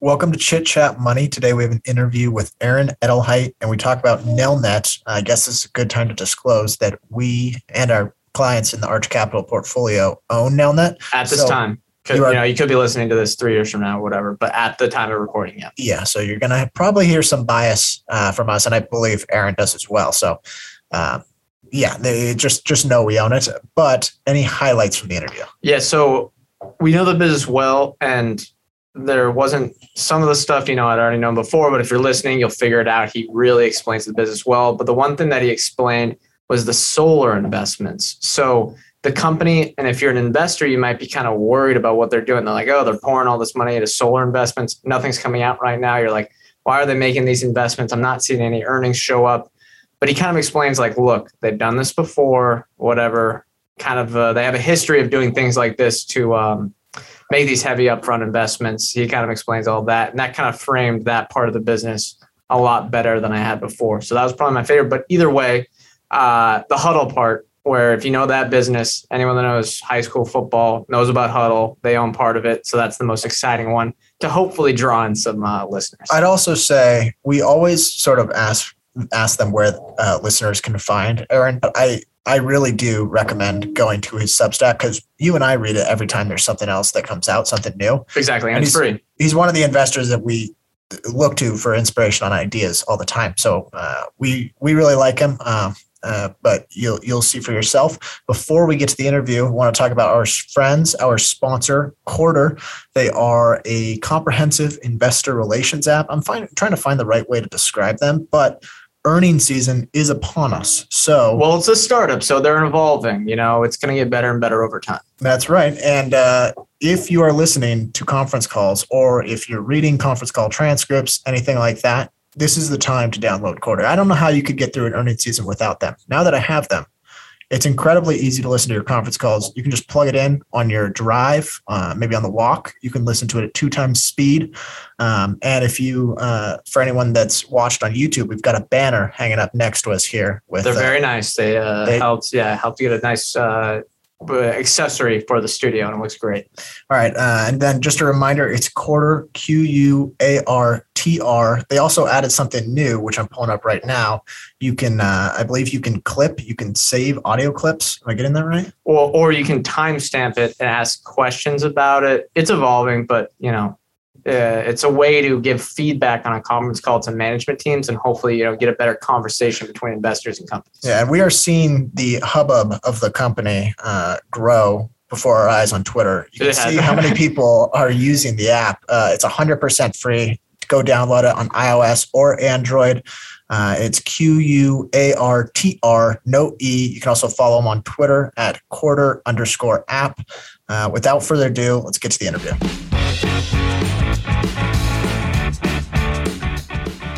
Welcome to Chit Chat Money. Today we have an interview with Aaron Edelheit, and we talk about Nelnet. I guess this is a good time to disclose that we and our clients in the Arch Capital portfolio own Nelnet at this So time. Could, you you, know, you could be listening to this three years from now, or whatever. But at the time of recording, yeah. Yeah, so you're gonna probably hear some bias uh, from us, and I believe Aaron does as well. So, uh, yeah, they just just know we own it. But any highlights from the interview? Yeah. So we know the business well, and there wasn't some of the stuff you know I'd already known before. But if you're listening, you'll figure it out. He really explains the business well. But the one thing that he explained was the solar investments. So the company, and if you're an investor, you might be kind of worried about what they're doing. They're like, oh, they're pouring all this money into solar investments. Nothing's coming out right now. You're like, why are they making these investments? I'm not seeing any earnings show up. But he kind of explains, like, look, they've done this before, whatever. Kind of, uh, they have a history of doing things like this to um, make these heavy upfront investments. He kind of explains all that, and that kind of framed that part of the business a lot better than I had before. So that was probably my favorite. But either way, uh, the Hudl part, where if you know that business, anyone that knows high school football knows about Hudl. They own part of it, so that's the most exciting one to hopefully draw in some uh, listeners. I'd also say we always sort of ask ask them where uh, listeners can find Aaron, but I I really do recommend going to his Substack because you and I read it every time there's something else that comes out, something new. exactly, and, and he's- free. He's one of the investors that we look to for inspiration on ideas all the time. So uh, we we really like him. Um, uh, but you'll you'll see for yourself. Before we get to the interview, I want to talk about our friends, our sponsor, Quartr. They are a comprehensive investor relations app. I'm find, trying to find the right way to describe them, but earning season is upon us. So Well, it's a startup, so they're evolving. You know, it's going to get better and better over time. That's right. And uh, if you are listening to conference calls or if you're reading conference call transcripts, anything like that, this is the time to download Quartr. I don't know how you could get through an earning season without them. Now that I have them, it's incredibly easy to listen to your conference calls. You can just plug it in on your drive, uh, maybe on the walk. You can listen to it at two times speed. Um, and if you, uh, for anyone that's watched on YouTube, we've got a banner hanging up next to us here with They're uh, very nice. They, uh, they- helped, yeah, helped get a nice uh, accessory for the studio, and it looks great. All right. Uh, and then just a reminder it's Quartr Q U A R T R. They also added something new, which I'm pulling up right now. You can, uh, I believe you can clip, you can save audio clips. Am I getting that right? Or, or you can timestamp it and ask questions about it. It's evolving, but you know, uh, it's a way to give feedback on a conference call to management teams, and hopefully, you know, get a better conversation between investors and companies. Yeah. And we are seeing the hubbub of the company uh, grow before our eyes on Twitter. You can see how many people are using the app. Uh, it's 100% free. Go download it on iOS or Android. Uh, it's Q U A R T R, no E. You can also follow them on Twitter at quartr underscore app. Uh, without further ado, let's get to the interview.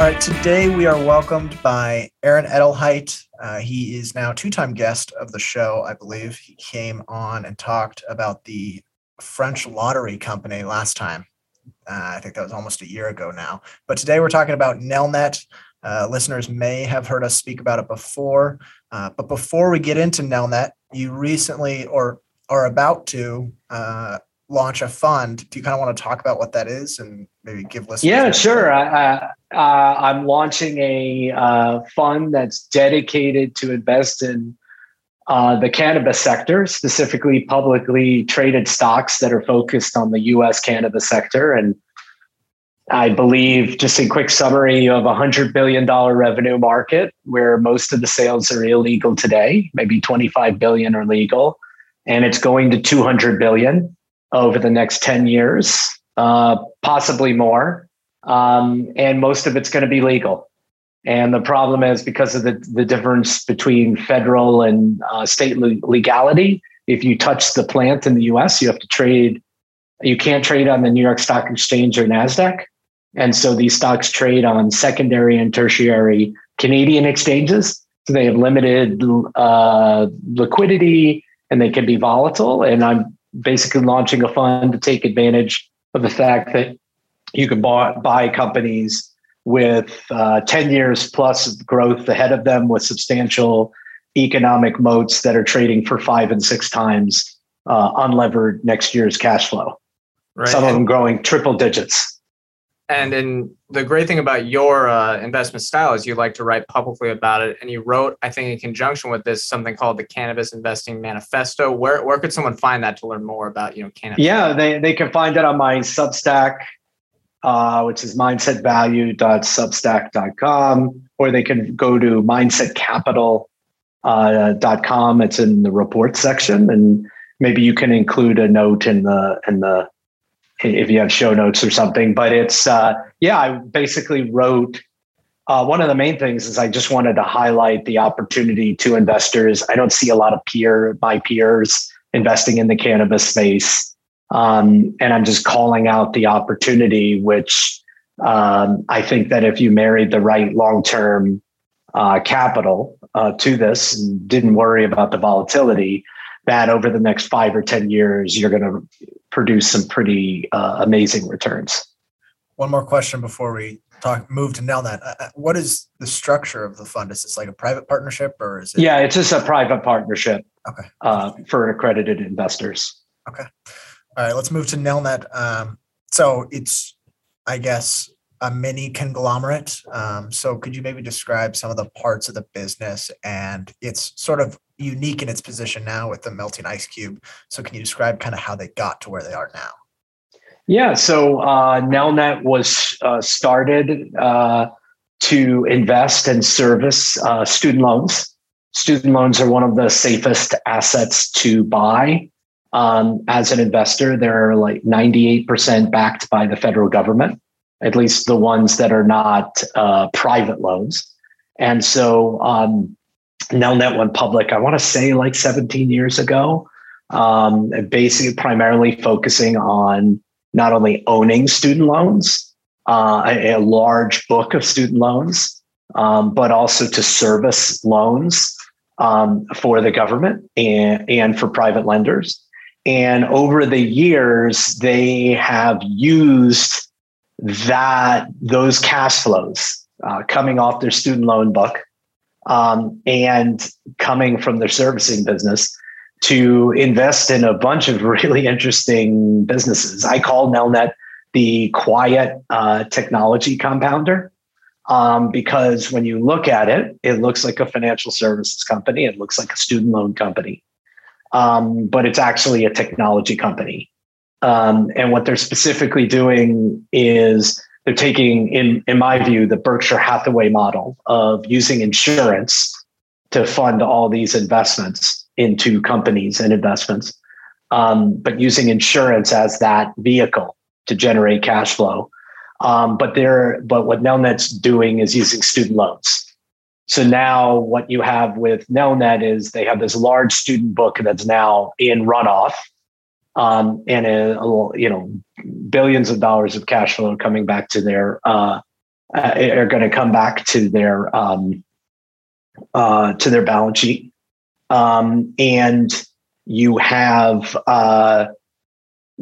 All right, today we are welcomed by Aaron Edelheit. Uh, he is now two-time guest of the show, I believe. He came on and talked about the French lottery company last time. Uh, I think that was almost a year ago now. But today we're talking about Nelnet. Uh, listeners may have heard us speak about it before. Uh, but before we get into Nelnet, you recently or are about to uh, launch a fund. Do you kind of want to talk about what that is and maybe give listeners? Yeah, sure. I, I, uh, I'm launching a uh, fund that's dedicated to invest in uh, the cannabis sector, specifically publicly traded stocks that are focused on the U.S. cannabis sector. And I believe, just a quick summary, you have a hundred billion dollar revenue market where most of the sales are illegal today. Maybe 25 billion are legal, and it's going to 200 billion over the next 10 years, uh, possibly more. Um, and most of it's going to be legal. And the problem is because of the, the difference between federal and uh, state le- legality, if you touch the plant in the US, you have to trade you can't trade on the New York Stock Exchange or NASDAQ. And so these stocks trade on secondary and tertiary Canadian exchanges. So they have limited uh, liquidity and they can be volatile. And I'm basically launching a fund to take advantage of the fact that you can buy, buy companies with uh, 10 years plus of growth ahead of them with substantial economic moats that are trading for five and six times uh, unlevered next year's cash flow. Right. Some of them growing triple digits. And in the great thing about your uh, investment style is you like to write publicly about it. And you wrote, I think, in conjunction with this, something called the Cannabis Investing Manifesto. Where where could someone find that to learn more about you know cannabis? Yeah, they they can find it on my Substack, uh, which is mindsetvalue.substack.com, or they can go to mindsetcapital.com. Uh, it's in the report section, and maybe you can include a note in the in the if you have show notes or something. But it's uh, yeah, I basically wrote. Uh, one of the main things is I just wanted to highlight the opportunity to investors. I don't see a lot of peer my peers investing in the cannabis space, um, and I'm just calling out the opportunity, which um, I think that if you married the right long term uh, capital uh, to this and didn't worry about the volatility, that over the next five or ten years you're going to produce some pretty uh, amazing returns. One more question before we talk move to now that uh, what is the structure of the fund? Is this like a private partnership or is it? Yeah, it's just a private partnership. Okay. Uh, for accredited investors. Okay. All right. Let's move to Nelnet. Um, so it's, I guess, a mini conglomerate. Um, so could you maybe describe some of the parts of the business and it's sort of unique in its position now with the melting ice cube. So can you describe kind of how they got to where they are now? Yeah, so uh, Nelnet was uh, started uh, to invest and service uh, student loans. Student loans are one of the safest assets to buy. Um, as an investor, they're like 98% backed by the federal government, at least the ones that are not uh, private loans. And so um, Nelnet went public, I want to say like 17 years ago, um, basically primarily focusing on not only owning student loans, uh, a, a, large book of student loans, um, but also to service loans um, for the government and, and for private lenders. And over the years, they have used that those cash flows uh, coming off their student loan book um, and coming from their servicing business to invest in a bunch of really interesting businesses. I call Nelnet the quiet uh, technology compounder um, because when you look at it, it looks like a financial services company, it looks like a student loan company, um, but it's actually a technology company. Um, and what they're specifically doing is they're taking, in, in my view, the Berkshire Hathaway model of using insurance to fund all these investments into companies and investments, um, but using insurance as that vehicle to generate cash flow. Um, but they're but what Nelnet's doing is using student loans. So now what you have with Nelnet is they have this large student book that's now in runoff um, and a, a, you know billions of dollars of cash flow coming back to their uh, uh are going to come back to their um, uh, to their balance sheet, um, and you have uh,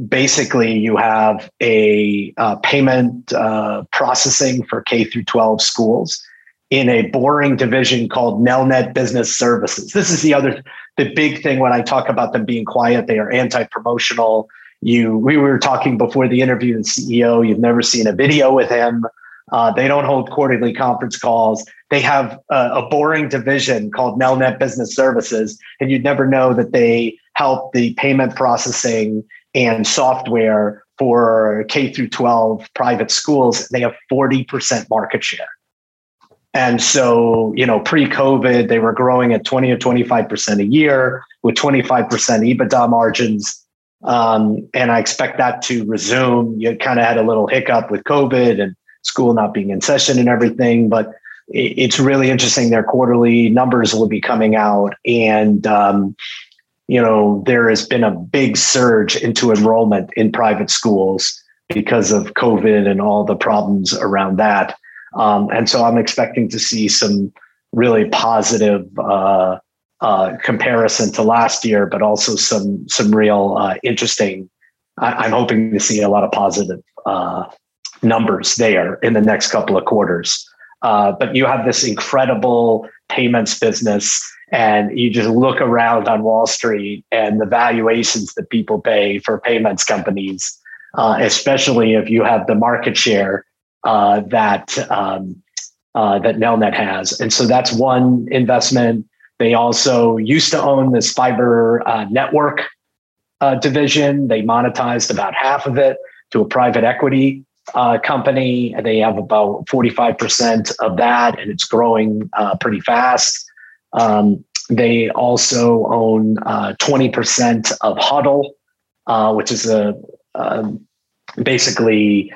basically you have a uh, payment uh, processing for K through 12 schools in a boring division called Nelnet Business Services. This is the other the big thing when I talk about them being quiet, they are anti-promotional. You we were talking before the interview the CEO, you've never seen a video with him. Uh, they don't hold quarterly conference calls. They have a, a, boring division called Nelnet Business Services, and you'd never know that they help the payment processing and software for K through 12 private schools. They have 40% market share. And so, you know, pre COVID, they were growing at 20 or 25% a year with 25% EBITDA margins. Um, and I expect that to resume. You kind of had a little hiccup with COVID and school not being in session and everything, but it's really interesting. Their quarterly numbers will be coming out. And um, you know, there has been a big surge into enrollment in private schools because of COVID and all the problems around that. Um, and so I'm expecting to see some really positive uh, uh, comparison to last year, but also some some real uh, interesting. I, am hoping to see a lot of positive uh, numbers there in the next couple of quarters. Uh, but you have this incredible payments business, and you just look around on Wall Street and the valuations that people pay for payments companies, uh, especially if you have the market share uh, that um, uh, that Nelnet has. And so that's one investment. They also used to own this fiber uh, network uh, division. They monetized about half of it to a private equity uh, company. They have about 45% of that, and it's growing uh, pretty fast. Um, they also own 20% of Hudl, which is a um, basically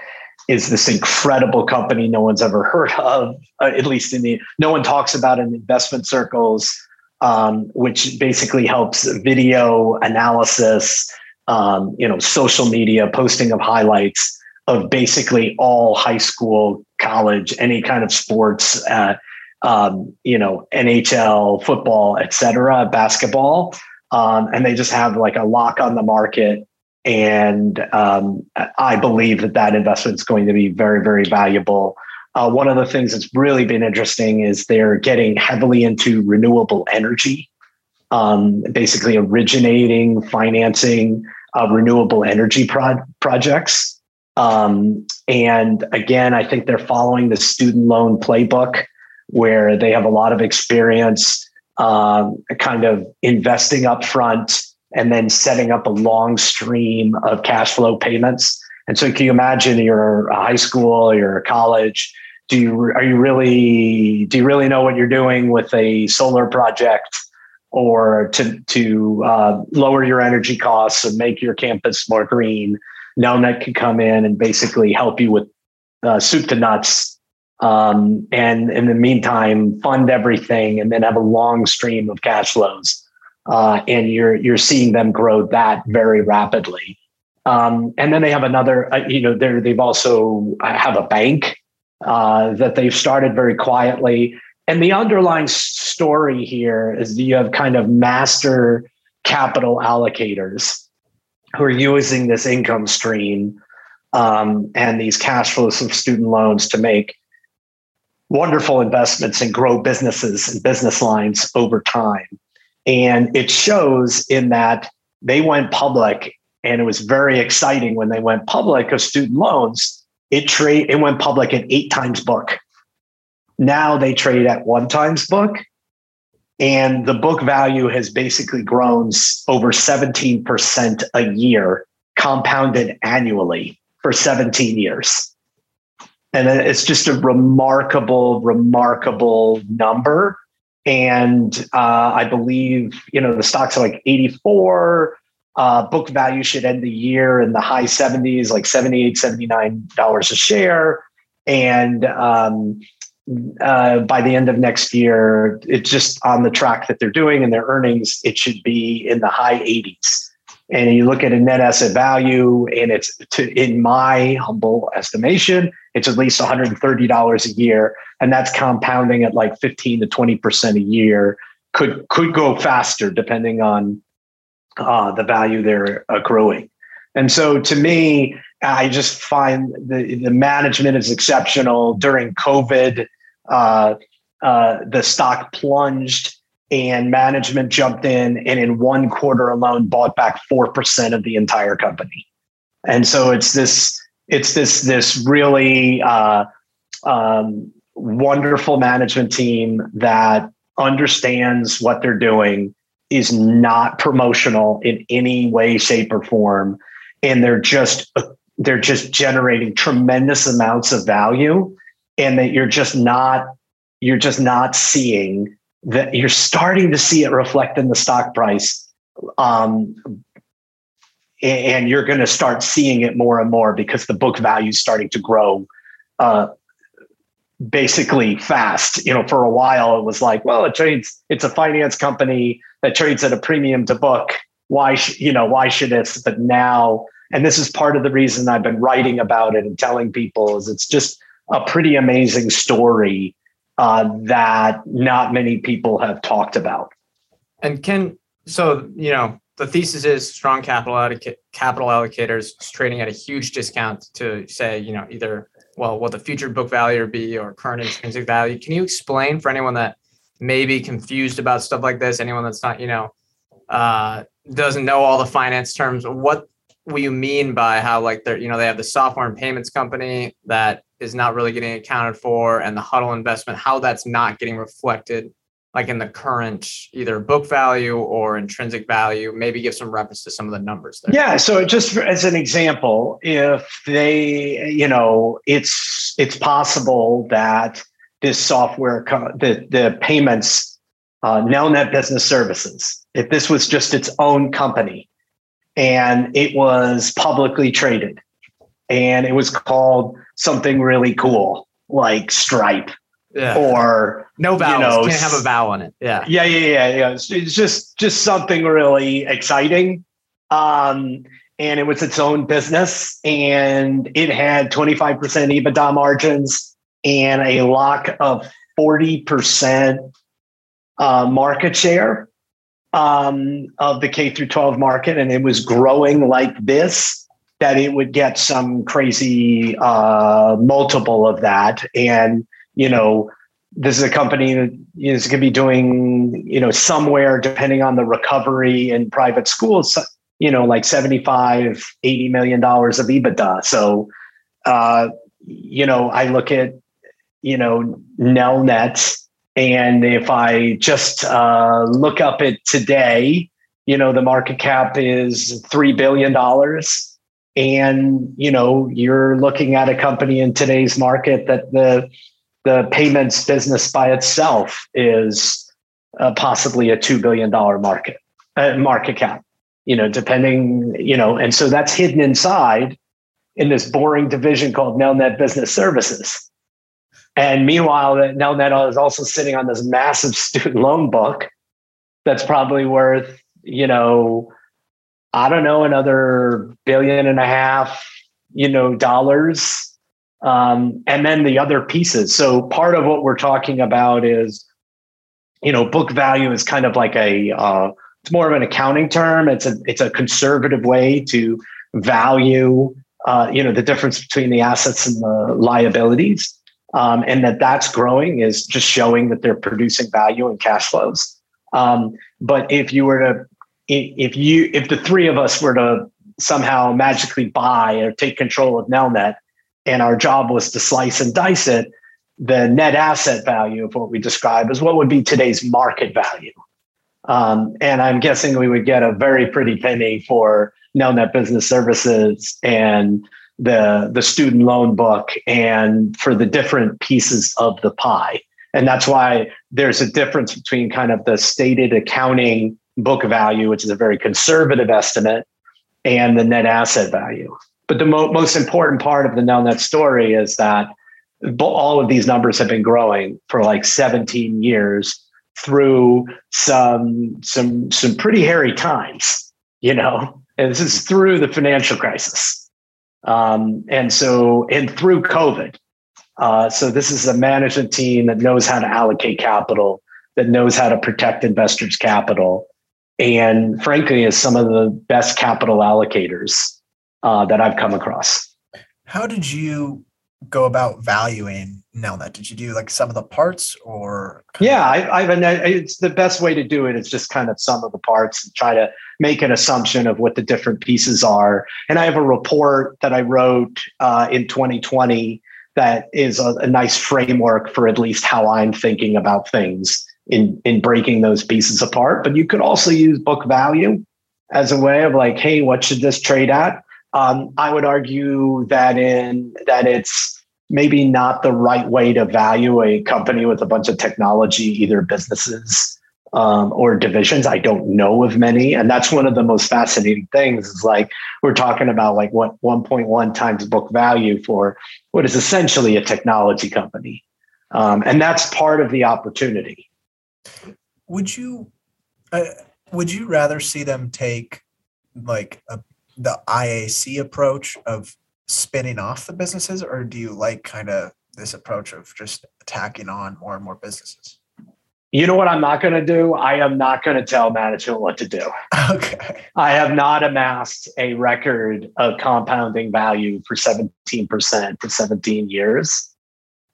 is this incredible company no one's ever heard of, uh, at least in the no one talks about in investment circles, um, which basically helps video analysis, um, you know, social media posting of highlights of basically all high school, college, any kind of sports, uh, um, you know, NHL, football, etc., basketball. Um, and they just have like a lock on the market and um, I believe that that investment is going to be very, very valuable. Uh, one of the things that's really been interesting is they're getting heavily into renewable energy, um, basically originating, financing uh, renewable energy pro- projects. Um, and again, I think they're following the student loan playbook where they have a lot of experience um, kind of investing up front and then setting up a long stream of cash flow payments. And so, can you imagine you're a high school, you're a college? Do you are you really do you really know what you're doing with a solar project, or to to uh, lower your energy costs and make your campus more green? Nelnet can come in and basically help you with uh, soup to nuts, um, and in the meantime, fund everything, and then have a long stream of cash flows uh, and you're you're seeing them grow that very rapidly. Um, and then they have another, uh, you know, they they've also have a bank uh, that they've started very quietly. And the underlying story here is that you have kind of master capital allocators who are using this income stream um, and these cash flows of student loans to make wonderful investments and grow businesses and business lines over time. And it shows in that they went public and it was very exciting when they went public of student loans. It trade it went public at eight times book. Now they trade at one times book. And the book value has basically grown over 17% a year, compounded annually for 17 years. And it's just a remarkable, remarkable number and uh, I believe you know the stocks are like 84. Uh, book value should end the year in the high 70s, like 78, 79 dollars a share, and um, uh, by the end of next year, it's just on the track that they're doing, and their earnings it should be in the high 80s. And you look at a net asset value, and it's to, in my humble estimation, it's at least $130 a year and that's compounding at like 15 to 20% a year. Could could go faster depending on uh, the value they're accruing. And so to me i just find the, the management is exceptional. During covid uh, uh, the stock plunged and management jumped in and in one quarter alone bought back 4% of the entire company. And so it's this it's this this really uh, um, wonderful management team that understands what they're doing is not promotional in any way shape or form and they're just they're just generating tremendous amounts of value and that you're just not you're just not seeing that you're starting to see it reflect in the stock price um, and you're going to start seeing it more and more because the book value is starting to grow uh, basically fast. You know, for a while it was like, well, it trades. It's a finance company that trades at a premium to book. Why, sh- you know, why should it? But now, and this is part of the reason I've been writing about it and telling people is it's just a pretty amazing story uh, that not many people have talked about. And can so you know the thesis is strong capital alloc- capital allocators trading at a huge discount to say you know either well what the future book value be or current intrinsic value. Can you explain for anyone that may be confused about stuff like this, anyone that's not you know uh, doesn't know all the finance terms, what what you mean by how like they're you know they have the software and payments company that is not really getting accounted for and the Hudl investment how that's not getting reflected like in the current either book value or intrinsic value maybe give some reference to some of the numbers there. Yeah so just as an example if they you know it's it's possible that this software the the payments uh, nelnet business services if this was just its own company and it was publicly traded and it was called something really cool like stripe yeah. or no vowels. You know, Can't have a vowel in it. Yeah. Yeah, yeah, yeah, yeah. It's, it's just just something really exciting. Um, and it was its own business, and it had 25% EBITDA margins and a lock of 40% uh, market share um, of the K through 12 market, and it was growing like this. That it would get some crazy uh, multiple of that, and you know this is a company that is going to be doing, you know, somewhere depending on the recovery in private schools, you know, like 75, 80 million dollars of EBITDA. So, uh, you know, I look at, you know, Nelnet, and if I just uh, look up it today, you know, the market cap is $3 billion. And, you know, you're looking at a company in today's market that the the payments business by itself is uh, possibly a $2 billion market uh, market cap you know depending you know and so that's hidden inside in this boring division called nelnet business services. And meanwhile nelnet is also sitting on this massive student loan book that's probably worth you know i don't know another billion and a half you know dollars um, and then the other pieces. So part of what we're talking about is, you know, book value is kind of like a uh, it's more of an accounting term. It's a it's a conservative way to value, uh, you know, the difference between the assets and the liabilities, um, and that that's growing is just showing that they're producing value and cash flows. Um, but if you were to if you if the three of us were to somehow magically buy or take control of Nelnet, and our job was to slice and dice it, the net asset value of what we describe is what would be today's market value. Um, and I'm guessing we would get a very pretty penny for Nelnet Business Services and the the student loan book and for the different pieces of the pie. And that's why there's a difference between kind of the stated accounting book value, which is a very conservative estimate, and the net asset value. But the mo- most important part of the Nelnet story is that all of these numbers have been growing for like 17 years through some some some pretty hairy times, you know. And this is through the financial crisis, um, and so and through COVID. Uh, so this is a management team that knows how to allocate capital, that knows how to protect investors' capital, and frankly, is some of the best capital allocators uh, that I've come across. How did you go about valuing Nelnet? Did you do like some of the parts or? Yeah, I, I've it's the best way to do it is just kind of some of the parts and try to make an assumption of what the different pieces are. And I have a report that I wrote uh, in 2020 that is a, a nice framework for at least how I'm thinking about things in in breaking those pieces apart. But you could also use book value as a way of like, hey, what should this trade at? Um, I would argue that in that it's maybe not the right way to value a company with a bunch of technology, either businesses um, or divisions. I don't know of many, and that's one of the most fascinating things. Is like we're talking about like what 1.1 times book value for what is essentially a technology company. Um, and that's part of the opportunity. Would you uh, would you rather see them take like a, the IAC approach of spinning off the businesses, or do you like kind of this approach of just attacking on more and more businesses? You know what I'm not going to do? I am not going to tell management what to do. Okay. I have not amassed a record of compounding value for 17% for 17 years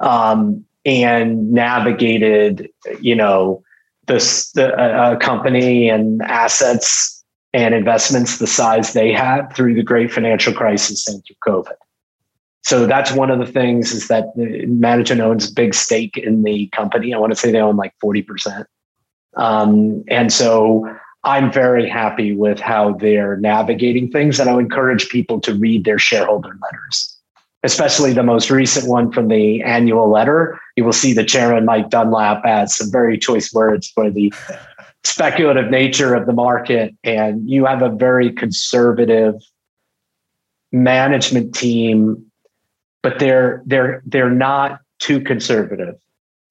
um, and navigated, you know, this the, a company and assets and investments the size they had through the great financial crisis and through COVID. So that's one of the things is that management owns a big stake in the company. I want to say they own like 40%. Um, and so I'm very happy with how they're navigating things. And I would encourage people to read their shareholder letters, especially the most recent one from the annual letter. You will see the chairman, Mike Dunlap, adds some very choice words for the speculative nature of the market. And you have a very conservative management team but they're they're they're not too conservative.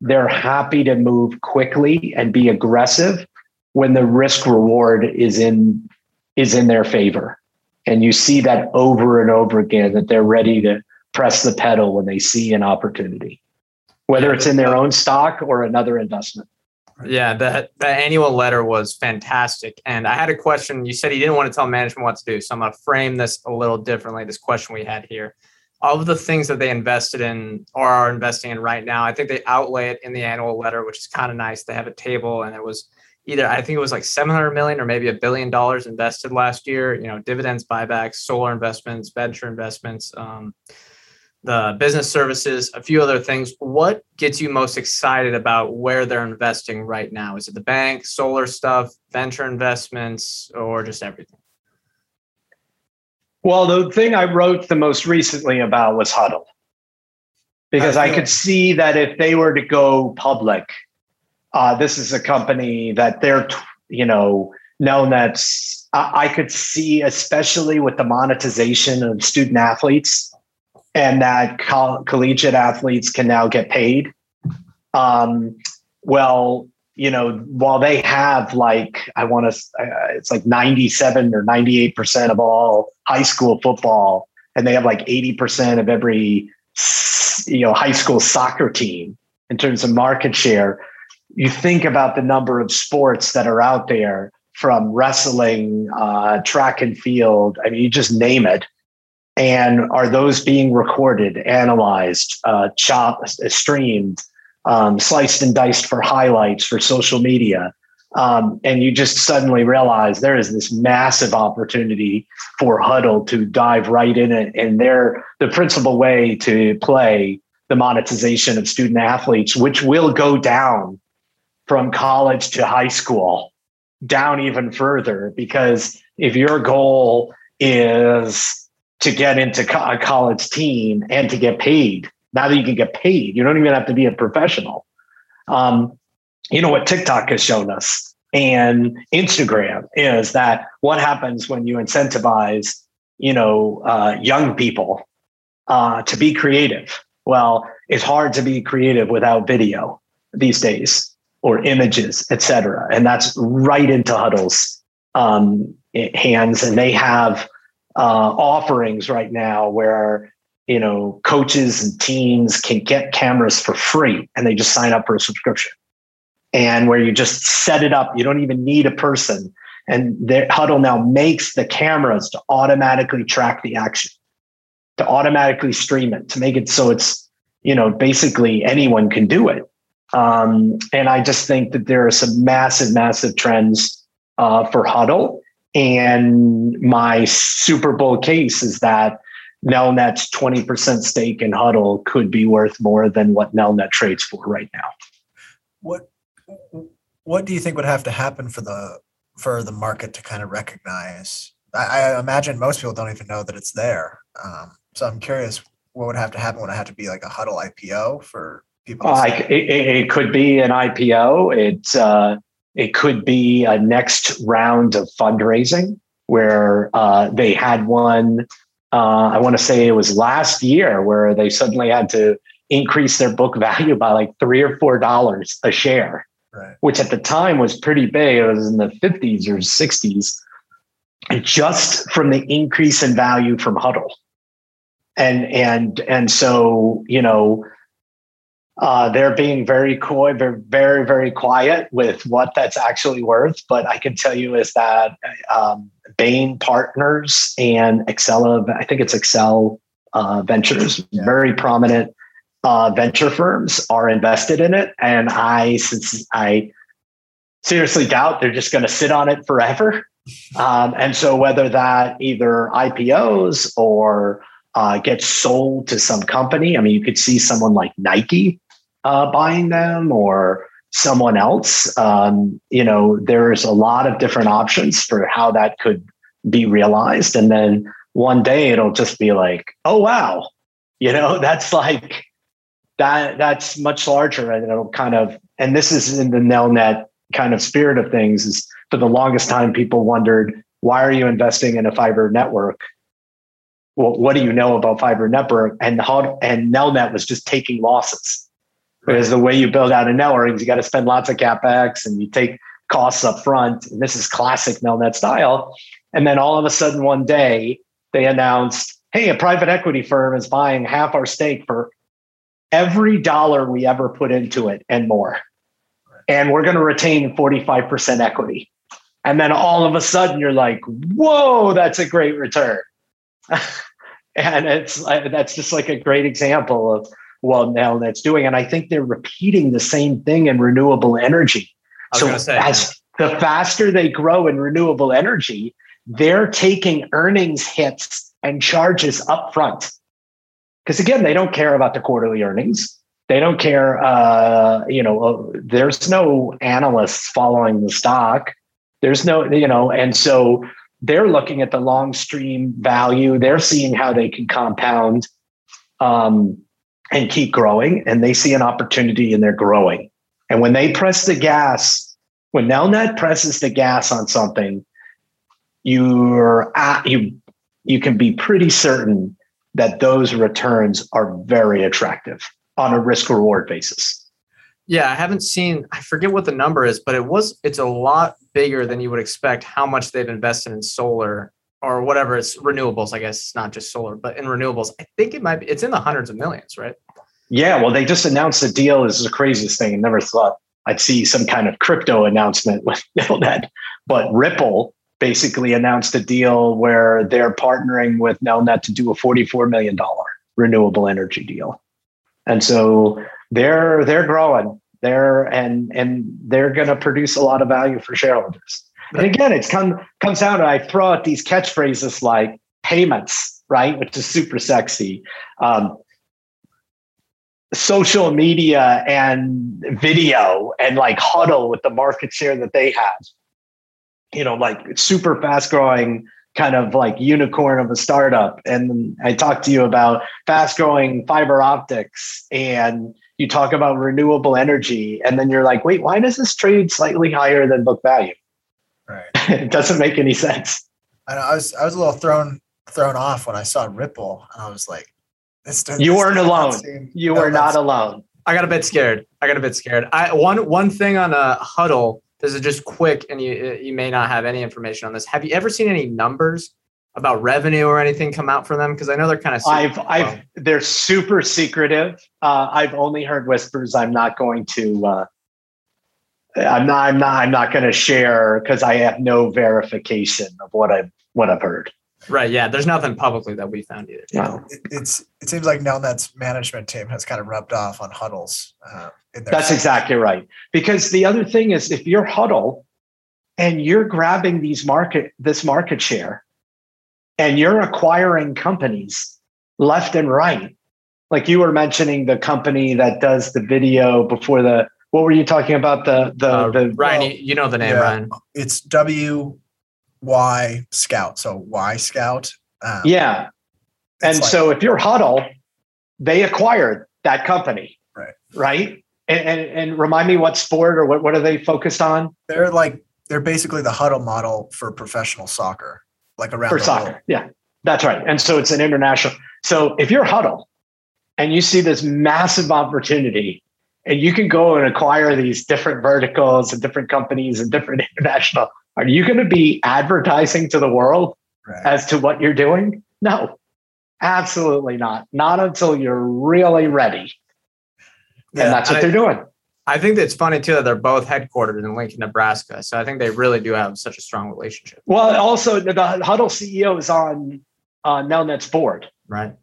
They're happy to move quickly and be aggressive when the risk reward is in is in their favor. And you see that over and over again that they're ready to press the pedal when they see an opportunity, whether it's in their own stock or another investment. Yeah, that the annual letter was fantastic. And I had a question. You said you didn't want to tell management what to do. So I'm going to frame this a little differently. This question we had here of the things that they invested in or are investing in right now, I think they outlay it in the annual letter, which is kind of nice. They have a table and it was either I think it was like 700 million or maybe a billion dollars invested last year, you know, dividends, buybacks, solar investments, venture investments, um, the business services, a few other things. What gets you most excited about where they're investing right now? Is it the bank, solar stuff, venture investments, or just everything? Well, the thing I wrote the most recently about was Hudl, because I, I could see that if they were to go public, uh, this is a company that they're, you know, known that's, I, I could see, especially with the monetization of student athletes and that coll- collegiate athletes can now get paid. Um, well, you know, while they have like, I want to, uh, it's like 97 or 98% of all high school football, and they have like 80% of every, you know, high school soccer team in terms of market share. You think about the number of sports that are out there from wrestling, uh, track and field. I mean, you just name it. And are those being recorded, analyzed, uh, chopped, streamed? um, sliced and diced for highlights for social media. Um, and you just suddenly realize there is this massive opportunity for Hudl to dive right in it. And they're the principal way to play the monetization of student athletes, which will go down from college to high school, down even further. Because if your goal is to get into a college team and to get paid, now that you can get paid, you don't even have to be a professional. Um, you know what TikTok has shown us and Instagram is that what happens when you incentivize, you know, uh, young people uh, to be creative. Well, it's hard to be creative without video these days or images, et cetera. And that's right into Hudl's um, hands. And they have uh, offerings right now where you know, coaches and teams can get cameras for free and they just sign up for a subscription. And where you just set it up, you don't even need a person. And the Hudl now makes the cameras to automatically track the action, to automatically stream it, to make it so it's, you know, basically anyone can do it. Um, and I just think that there are some massive, massive trends uh, for Hudl. And my Super Bowl case is that Nelnet's 20% stake in Hudl could be worth more than what Nelnet trades for right now. What what do you think would have to happen for the for the market to kind of recognize? I, I imagine most people don't even know that it's there. Um, so I'm curious, what would have to happen? Would it have to be like a Hudl IPO for people? Uh, it, it, could be an IPO. It uh, it could be a next round of fundraising where uh, they had one uh, I want to say it was last year where they suddenly had to increase their book value by like three or four dollars a share, Right. which at the time was pretty big. It was in the 50s or 60s. Just from the increase in value from Hudl. And and and so, you know, uh, they're being very coy, very, very, very quiet with what that's actually worth. But I can tell you is that um, Bain Partners and Accel, I think it's Accel uh, Ventures, Yeah. very prominent uh, venture firms are invested in it. And I, since I seriously doubt they're just going to sit on it forever. Um, and so whether that either IPOs or uh, gets sold to some company, I mean, you could see someone like Nike uh, buying them or someone else. Um, you know, there's a lot of different options for how that could be realized. And then one day it'll just be like, oh, wow, you know, that's like, that that's much larger and it'll kind of and this is in the nelnet kind of spirit of things is for the longest time people wondered why are you investing in a fiber network well what do you know about fiber network and how and nelnet was just taking losses because the way you build out a network is you got to spend lots of capex and you take costs up front and this is classic nelnet style and then all of a sudden one day they announced hey a private equity firm is buying half our stake for every dollar we ever put into it and more. And we're going to retain 45% equity. And then all of a sudden you're like, whoa, that's a great return. and it's that's just like a great example of what Nelnet's doing. And I think they're repeating the same thing in renewable energy. So say, as the faster they grow in renewable energy, they're taking earnings hits and charges up front. Because again, they don't care about the quarterly earnings. They don't care. Uh, you know, uh, there's no analysts following the stock. There's no, you know, and so they're looking at the long stream value. They're seeing how they can compound um, and keep growing, and they see an opportunity and they're growing. And when they press the gas, when Nelnet presses the gas on something, you're at, you you can be pretty certain that those returns are very attractive on a risk reward basis. Yeah, I haven't seen. I forget what the number is, but it was. It's a lot bigger than you would expect. How much they've invested in solar or whatever it's renewables. I guess it's not just solar, but in renewables, I think it might be. It's in the hundreds of millions, right? Yeah, well, they just announced a deal. This is the craziest thing. I never thought I'd see some kind of crypto announcement with Nelnet, but Ripple basically announced a deal where they're partnering with Nelnet to do a $44 million renewable energy deal. And so they're they're growing. They're and and they're going to produce a lot of value for shareholders. And again, it's come comes out and I throw out these catchphrases like payments, right, which is super sexy. Um, social media and video and like Hudl with the market share that they have. you know like super fast growing kind of like unicorn of a startup and i talked to you about fast growing fiber optics and you talk about renewable energy and then you're like wait why does this trade slightly higher than book value Right. it doesn't make any sense I know I was I was a little thrown thrown off when I saw Ripple, and I was like, "This does- You weren't alone. seem- you no, are not that's- alone I got a bit scared. I got a bit scared. I one one thing on a Hudl. This is just quick, and you you may not have any information on this. Have you ever seen any numbers about revenue or anything come out for them? Because I know they're kind of. I've, I've, they're super secretive. Uh, I've only heard whispers. I'm not going to. Uh, I'm not. I'm not. I'm not going to share because I have no verification of what I've what I've heard. right. Yeah, there's nothing publicly that we found either. No. It, it's it seems like now Nelnet's management team has kind of rubbed off on huddles. Uh, in their That's exactly right. Because the other thing is, if you're Hudl and you're grabbing these market this market share, and you're acquiring companies left and right, like you were mentioning the company that does the video before the. What were you talking about? The the Uh, the Ryan, you, you know the name, Yeah. Ryan. It's W Y Scout. So Y Scout. Um, Yeah. And like- so if you're Hudl, they acquired that company. Right. Right. And, and, and remind me what sport or what, what are they focused on they're like they're basically the Hudl model for professional soccer, like around for the soccer? world. Yeah, that's right. And so it's an international. So if you're Hudl and you see this massive opportunity and you can go and acquire these different verticals and different companies and different international are you going to be advertising to the world right. as to what you're doing no absolutely not not until you're really ready yeah, and that's what I, they're doing I think it's funny too that they're both headquartered in Lincoln, Nebraska. So I think they really do have such a strong relationship. Well, also the Hudl CEO is on uh, Nelnet's board. Right.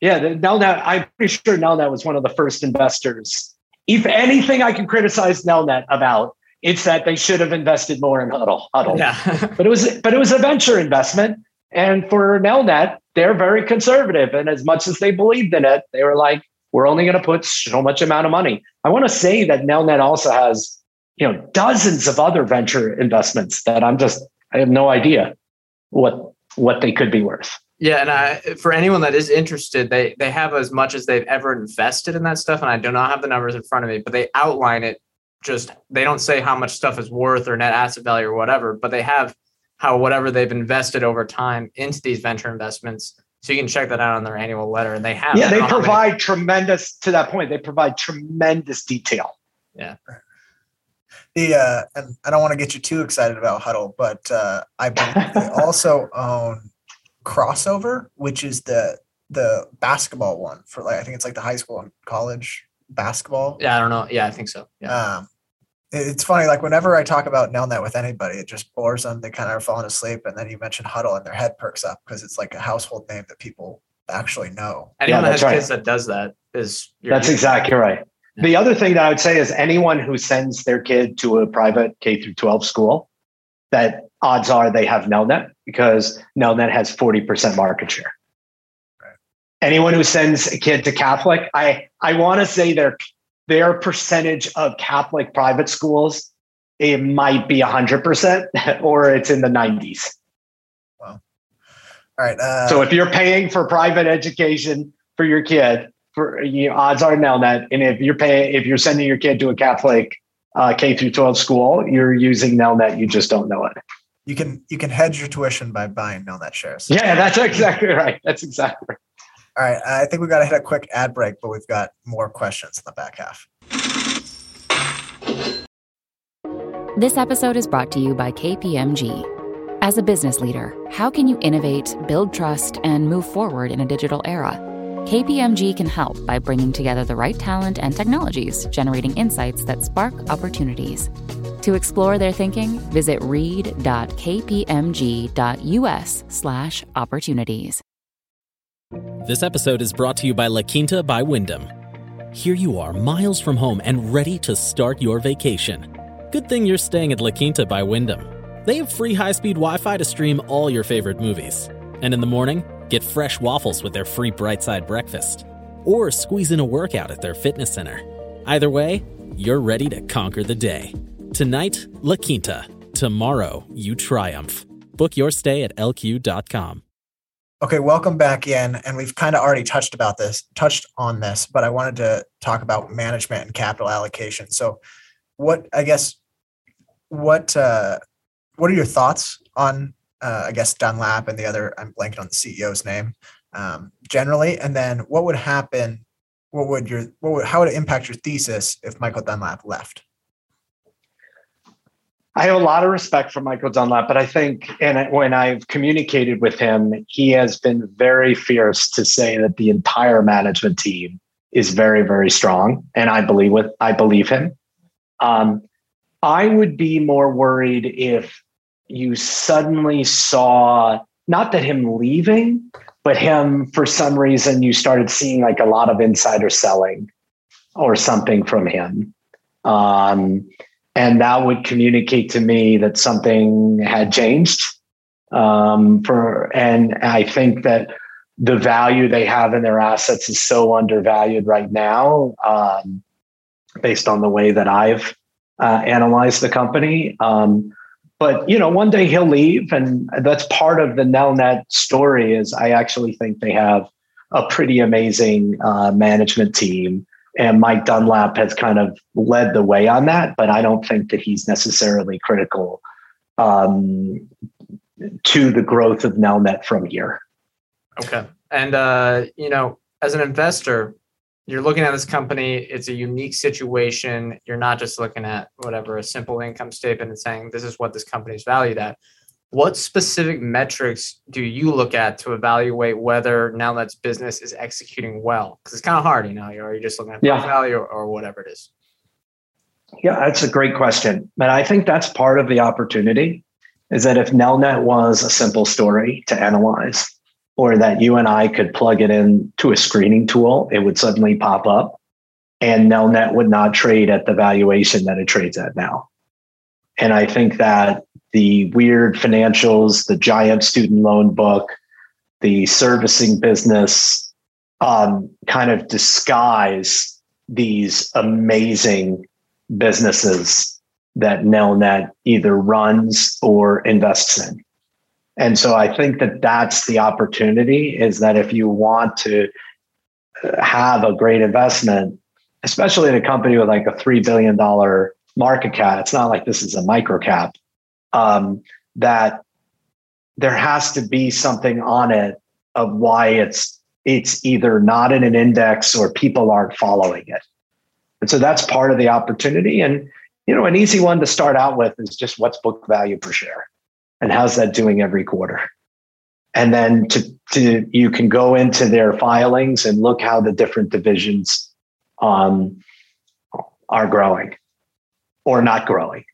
Yeah, the, Nelnet. I'm pretty sure Nelnet was one of the first investors. If anything, I can criticize Nelnet about it's that they should have invested more in Huddle. Hudl. Yeah. but it was but it was a venture investment, and for Nelnet, they're very conservative. And as much as they believed in it, they were like, we're only going to put so much amount of money. I want to say that Nelnet also has, you know, dozens of other venture investments that I'm just I have no idea what what they could be worth. Yeah, and I, for anyone that is interested, they they have as much as they've ever invested in that stuff, and I do not have the numbers in front of me, but they outline it. Just they don't say how much stuff is worth or net asset value or whatever, but they have how whatever they've invested over time into these venture investments so you can check that out on their annual letter, and they have. Yeah, they provide many- tremendous. To that point, they provide tremendous detail. Yeah. The uh, and I don't want to get you too excited about Hudl, but uh, I believe they also own Krossover, which is the the basketball one for like I think it's like the high school and college basketball. Yeah, I don't know. Yeah, I think so. Yeah. Um, it's funny, like whenever I talk about Nelnet with anybody, it just bores them. They kind of are falling asleep. And then you mention Hudl, and their head perks up because it's like a household name that people actually know. Anyone yeah, that has right. kids that does that is that's exactly right. Yeah. The other thing that I would say is anyone who sends their kid to a private K through 12 school, that odds are they have Nelnet because Nelnet has 40% market share. Right. Anyone who sends a kid to Catholic, I I want to say they're their percentage of Catholic private schools, it might be 100% or it's in the 90s. Wow. All right. Uh, so if you're paying for private education for your kid, for you know, odds are Nelnet, and if you're paying, if you're sending your kid to a Catholic uh, K through 12 school, you're using Nelnet. You just don't know it. You can you can hedge your tuition by buying Nelnet shares. Yeah, that's exactly right. That's exactly right. All right, I think we've got to hit a quick ad break, but we've got more questions in the back half. This episode is brought to you by KPMG. As a business leader, how can you innovate, build trust, and move forward in a digital era? KPMG can help by bringing together the right talent and technologies, generating insights that spark opportunities. To explore their thinking, visit read.kpmg.us/opportunities. This episode is brought to you by La Quinta by Wyndham. Here you are, miles from home and ready to start your vacation. Good thing you're staying at La Quinta by Wyndham. They have free high speed Wi Fi to stream all your favorite movies. And in the morning, get fresh waffles with their free bright side breakfast. Or squeeze in a workout at their fitness center. Either way, you're ready to conquer the day. Tonight, La Quinta. Tomorrow, you triumph. Book your stay at lq.com. Okay, welcome back in. And we've kind of already touched about this, touched on this, but I wanted to talk about management and capital allocation. So, what I guess, what uh, what are your thoughts on, uh, I guess, Dunlap and the other? I'm blanking on the CEO's name um, generally, and then what would happen? What would your what would how would it impact your thesis if Michael Dunlap left? I have a lot of respect for Michael Dunlap, but I think, and when I've communicated with him, he has been very fierce to say that the entire management team is very, very strong, and I believe with I believe him. Um, I would be more worried if you suddenly saw not that him leaving, but him for some reason you started seeing like a lot of insider selling or something from him. Um, and that would communicate to me that something had changed. Um, for and I think that the value they have in their assets is so undervalued right now, um, based on the way that I've uh, analyzed the company. Um, but you know, one day he'll leave, and that's part of the Nelnet story. Is I actually think they have a pretty amazing uh, management team and Mike Dunlap has kind of led the way on that, but I don't think that he's necessarily critical um, to the growth of Nelnet from here. Okay. And, uh, you know, as an investor, you're looking at this company, it's a unique situation. You're not just looking at whatever a simple income statement and saying this is what this company's valued at. What specific metrics do you look at to evaluate whether Nelnet's business is executing well? Because it's kind of hard, you know, you're you just looking at yeah. value or, or whatever it is? Yeah, that's a great question. But I think that's part of the opportunity is that if Nelnet was a simple story to analyze, or that you and I could plug it in to a screening tool, it would suddenly pop up and Nelnet would not trade at the valuation that it trades at now. And I think that the weird financials, the giant student loan book, the servicing business um, kind of disguise these amazing businesses that Nelnet either runs or invests in. And so I think that that's the opportunity is that if you want to uh, have a great investment, especially in a company with like a $3 billion market cap, it's not like this is a micro cap, um, that there has to be something on it of why it's it's either not in an index or people aren't following it. And so that's part of the opportunity. And, you know, an easy one to start out with is just what's book value per share and how's that doing every quarter? And then to, to you can go into their filings and look how the different divisions um, are growing or not growing.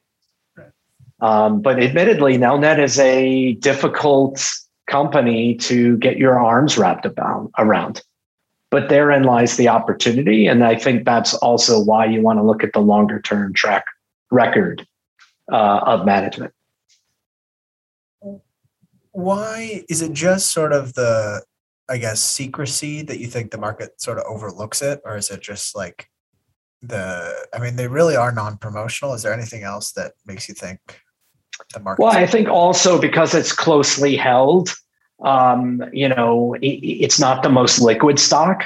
Um, but admittedly, Nelnet is a difficult company to get your arms wrapped about, around. But therein lies the opportunity. And I think that's also why you want to look at the longer term track record uh, of management. Why is it just sort of the, I guess, secrecy that you think the market sort of overlooks it? Or is it just like the, I mean, they really are non promotional. Is there anything else that makes you think the market? Well, I think also because it's closely held, um, you know, it, it's not the most liquid stock.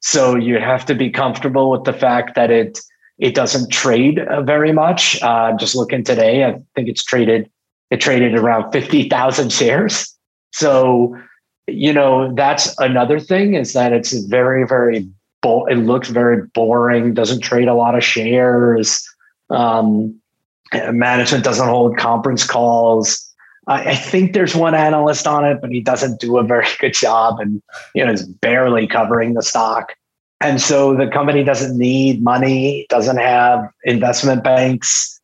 So you have to be comfortable with the fact that it it doesn't trade uh, very much. Uh, just looking today, I think it's traded it traded around fifty thousand shares. So you know that's another thing is that it's very very bo- it looks very boring. Doesn't trade a lot of shares. Um, management doesn't hold conference calls. I, I think there's one analyst on it, but he doesn't do a very good job and you know is barely covering the stock. And so the company doesn't need money, doesn't have investment banks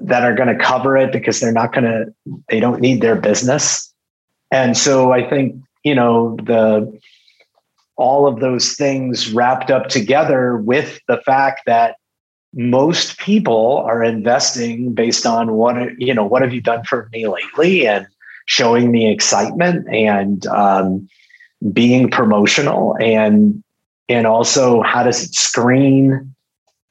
that are going to cover it because they're not going to, they don't need their business. And so I think, you know, the, all of those things wrapped up together with the fact that most people are investing based on what you know what have you done for me lately and showing me excitement and um, being promotional and and also how does it screen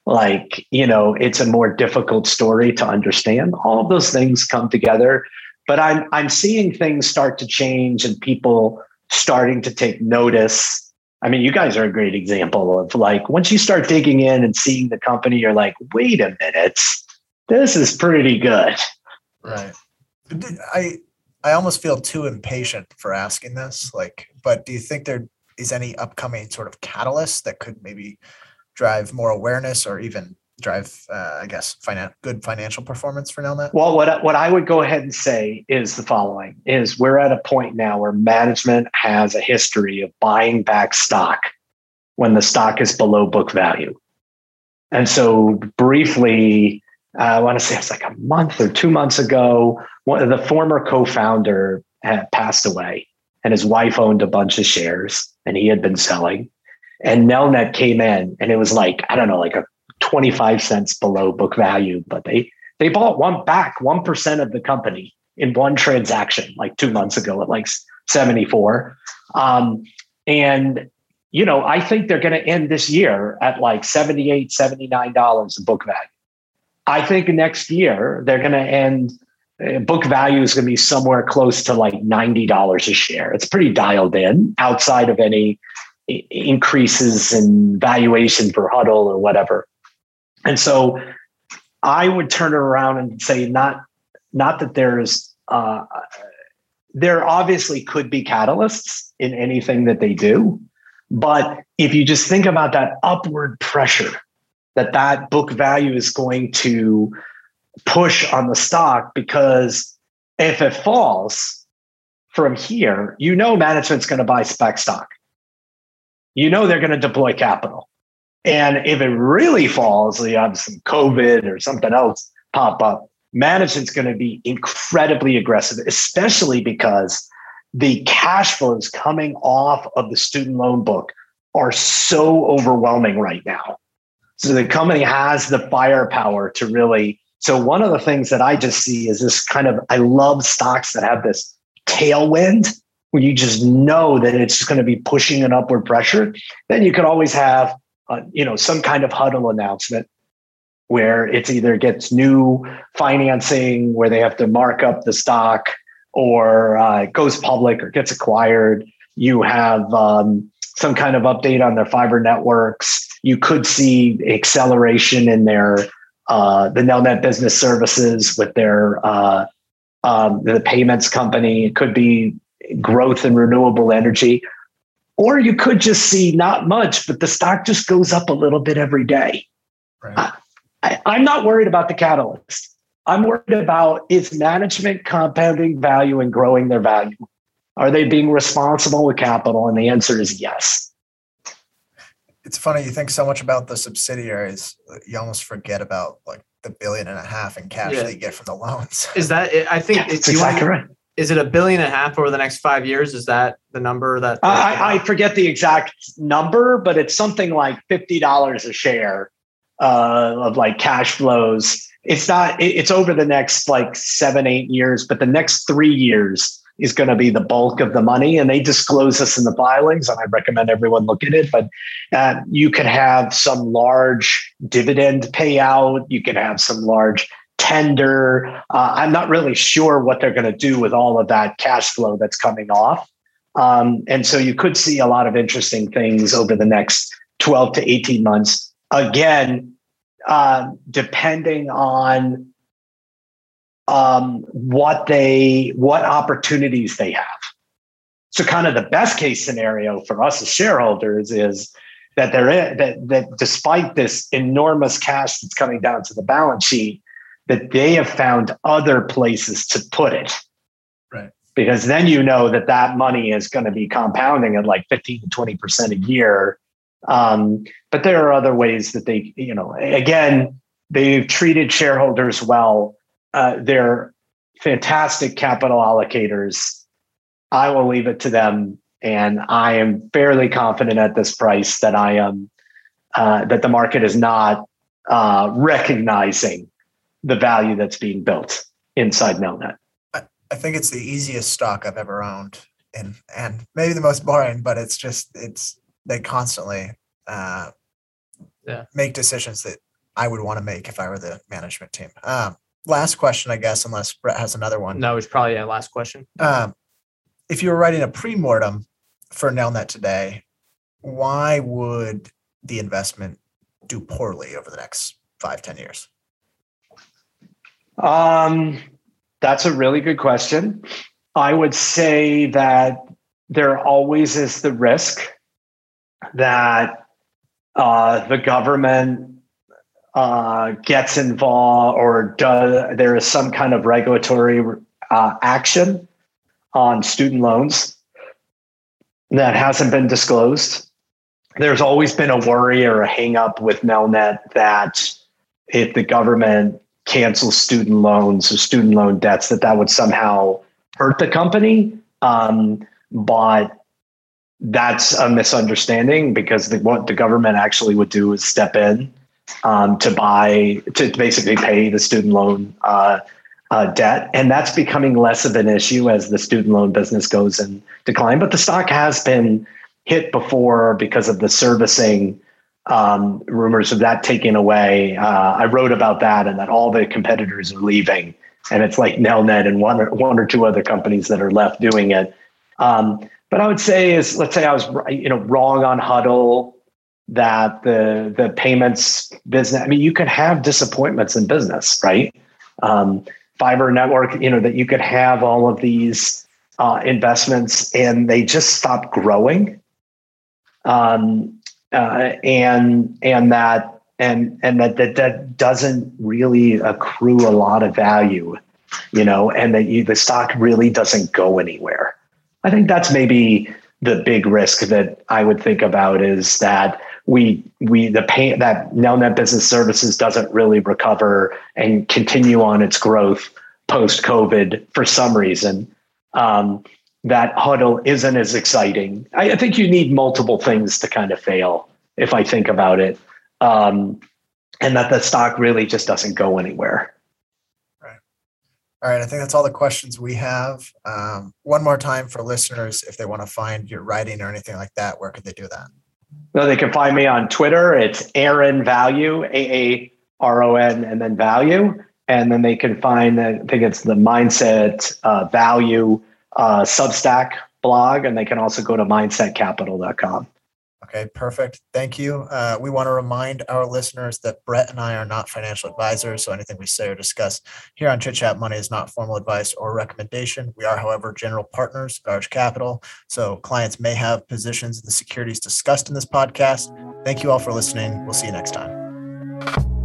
like you know it's a more difficult story to understand all of those things come together but i'm i'm seeing things start to change and people starting to take notice I mean, you guys are a great example of like once you start digging in and seeing the company, you're like, wait a minute, this is pretty good. Right. I I almost feel too impatient for asking this. Like, but do you think there is any upcoming sort of catalyst that could maybe drive more awareness or even drive, uh, I guess, finan- good financial performance for Nelnet? Well, what what I would go ahead and say is the following: is we're at a point now where management has a history of buying back stock when the stock is below book value, and so briefly. Uh, I want to say it's like a month or two months ago. One of the former co-founder had passed away, and his wife owned a bunch of shares, and he had been selling. And Nelnet came in, and it was like I don't know, like a 25 cents below book value, but they they bought one back 1% of the company in one transaction like two months ago at like 74. Um, and you know, I think they're going to end this year at like 78, 79 dollars book value. I think next year they're going to end uh, book value is going to be somewhere close to like $90 a share. It's pretty dialed in outside of any increases in valuation for Hudl or whatever. And so I would turn it around and say, not, not that there's, uh, there obviously could be catalysts in anything that they do. But if you just think about that upward pressure that that book value is going to push on the stock, because if it falls from here, you know management's going to buy spec stock. You know they're going to deploy capital. And if it really falls, you have some COVID or something else pop up, management's going to be incredibly aggressive, especially because the cash flows coming off of the student loan book are so overwhelming right now. So the company has the firepower to really. So one of the things that I just see is this kind of I love stocks that have this tailwind where you just know that it's going to be pushing an upward pressure. Then you could always have uh, you know some kind of Hudl announcement where it's either gets new financing where they have to mark up the stock or uh, goes public or gets acquired. You have um, some kind of update on their fiber networks. You could see acceleration in their uh, the Nelnet Business Services with their uh, um, the payments company. It could be growth in renewable energy. Or you could just see not much, but the stock just goes up a little bit every day. Right. I, I'm not worried about the catalyst. I'm worried about is management compounding value and growing their value? Are they being responsible with capital? And the answer is yes. It's funny you think so much about the subsidiaries, you almost forget about like the billion and a half in cash yeah. that you get from the loans. Is that? I think it's exactly right is it a billion and a half over the next five years? Is that the number that I, I, forget the exact number, but it's something like fifty dollars a share uh, of like cash flows. It's not. It's over the next like seven, eight years, but the next three years is going to be the bulk of the money, and they disclose this in the filings, and I recommend everyone look at it. But uh, you could have some large dividend payout. You could have some large tender. Uh, I'm not really sure what they're going to do with all of that cash flow that's coming off. Um, and so you could see a lot of interesting things over the next 12 to 18 months. Again, uh, depending on um, what they what opportunities they have. So, kind of the best case scenario for us as shareholders is that there is that that despite this enormous cash that's coming down to the balance sheet, that they have found other places to put it. Right. Because then you know that that money is going to be compounding at like 15 to 20% a year. Um, but there are other ways that they, you know, again, they've treated shareholders well. Uh, they're fantastic capital allocators. I will leave it to them. And I am fairly confident at this price that I am, uh, that the market is not uh, recognizing the value that's being built inside Nelnet. I, I think it's the easiest stock I've ever owned, and and maybe the most boring, but it's just it's they constantly uh, yeah. make decisions that I would want to make if I were the management team. Um, last question, I guess, unless Brett has another one. No, it's probably a last question. Um, if you were writing a pre-mortem for Nelnet today, why would the investment do poorly over the next five, ten years? Um, that's a really good question. I would say that there always is the risk that uh, the government uh, gets involved or does there is some kind of regulatory uh, action on student loans that hasn't been disclosed. There's always been a worry or a hangup with Nelnet that if the government cancel student loans or student loan debts, that that would somehow hurt the company. Um, but that's a misunderstanding because the, what the government actually would do is step in um, to buy, to basically pay the student loan uh, uh, debt. And that's becoming less of an issue as the student loan business goes in decline. But the stock has been hit before because of the servicing um, rumors of that taken away. Uh, I wrote about that and that all the competitors are leaving, and it's like Nelnet and one or one or two other companies that are left doing it. Um, but I would say is let's say I was you know wrong on Hudl that the the payments business. I mean, you could have disappointments in business, right? Um, fiber network, you know, that you could have all of these uh, investments and they just stop growing um, uh, and and that and and that, that that doesn't really accrue a lot of value, you know, and that you, the stock really doesn't go anywhere. I think that's maybe the big risk that I would think about is that we we the pay that Nelnet Business Services doesn't really recover and continue on its growth post COVID for some reason. Um, that Hudl isn't as exciting. I, I, think you need multiple things to kind of fail, if I think about it, um, and that the stock really just doesn't go anywhere. Right. All right. I think that's all the questions we have. Um, one more time for listeners, if they want to find your writing or anything like that, where could they do that? No, they can find me on Twitter. It's Aaron Value, A A R O N, and then Value. And then they can find, I think it's the Mindset uh, Value uh, Substack blog, and they can also go to mindsetcapital.com. Okay, perfect. Thank you. Uh, we want to remind our listeners that Brett and I are not financial advisors, so anything we say or discuss here on Chit Chat Money is not formal advice or recommendation. We are, however, general partners at Arch Capital, so clients may have positions in the securities discussed in this podcast. Thank you all for listening. We'll see you next time.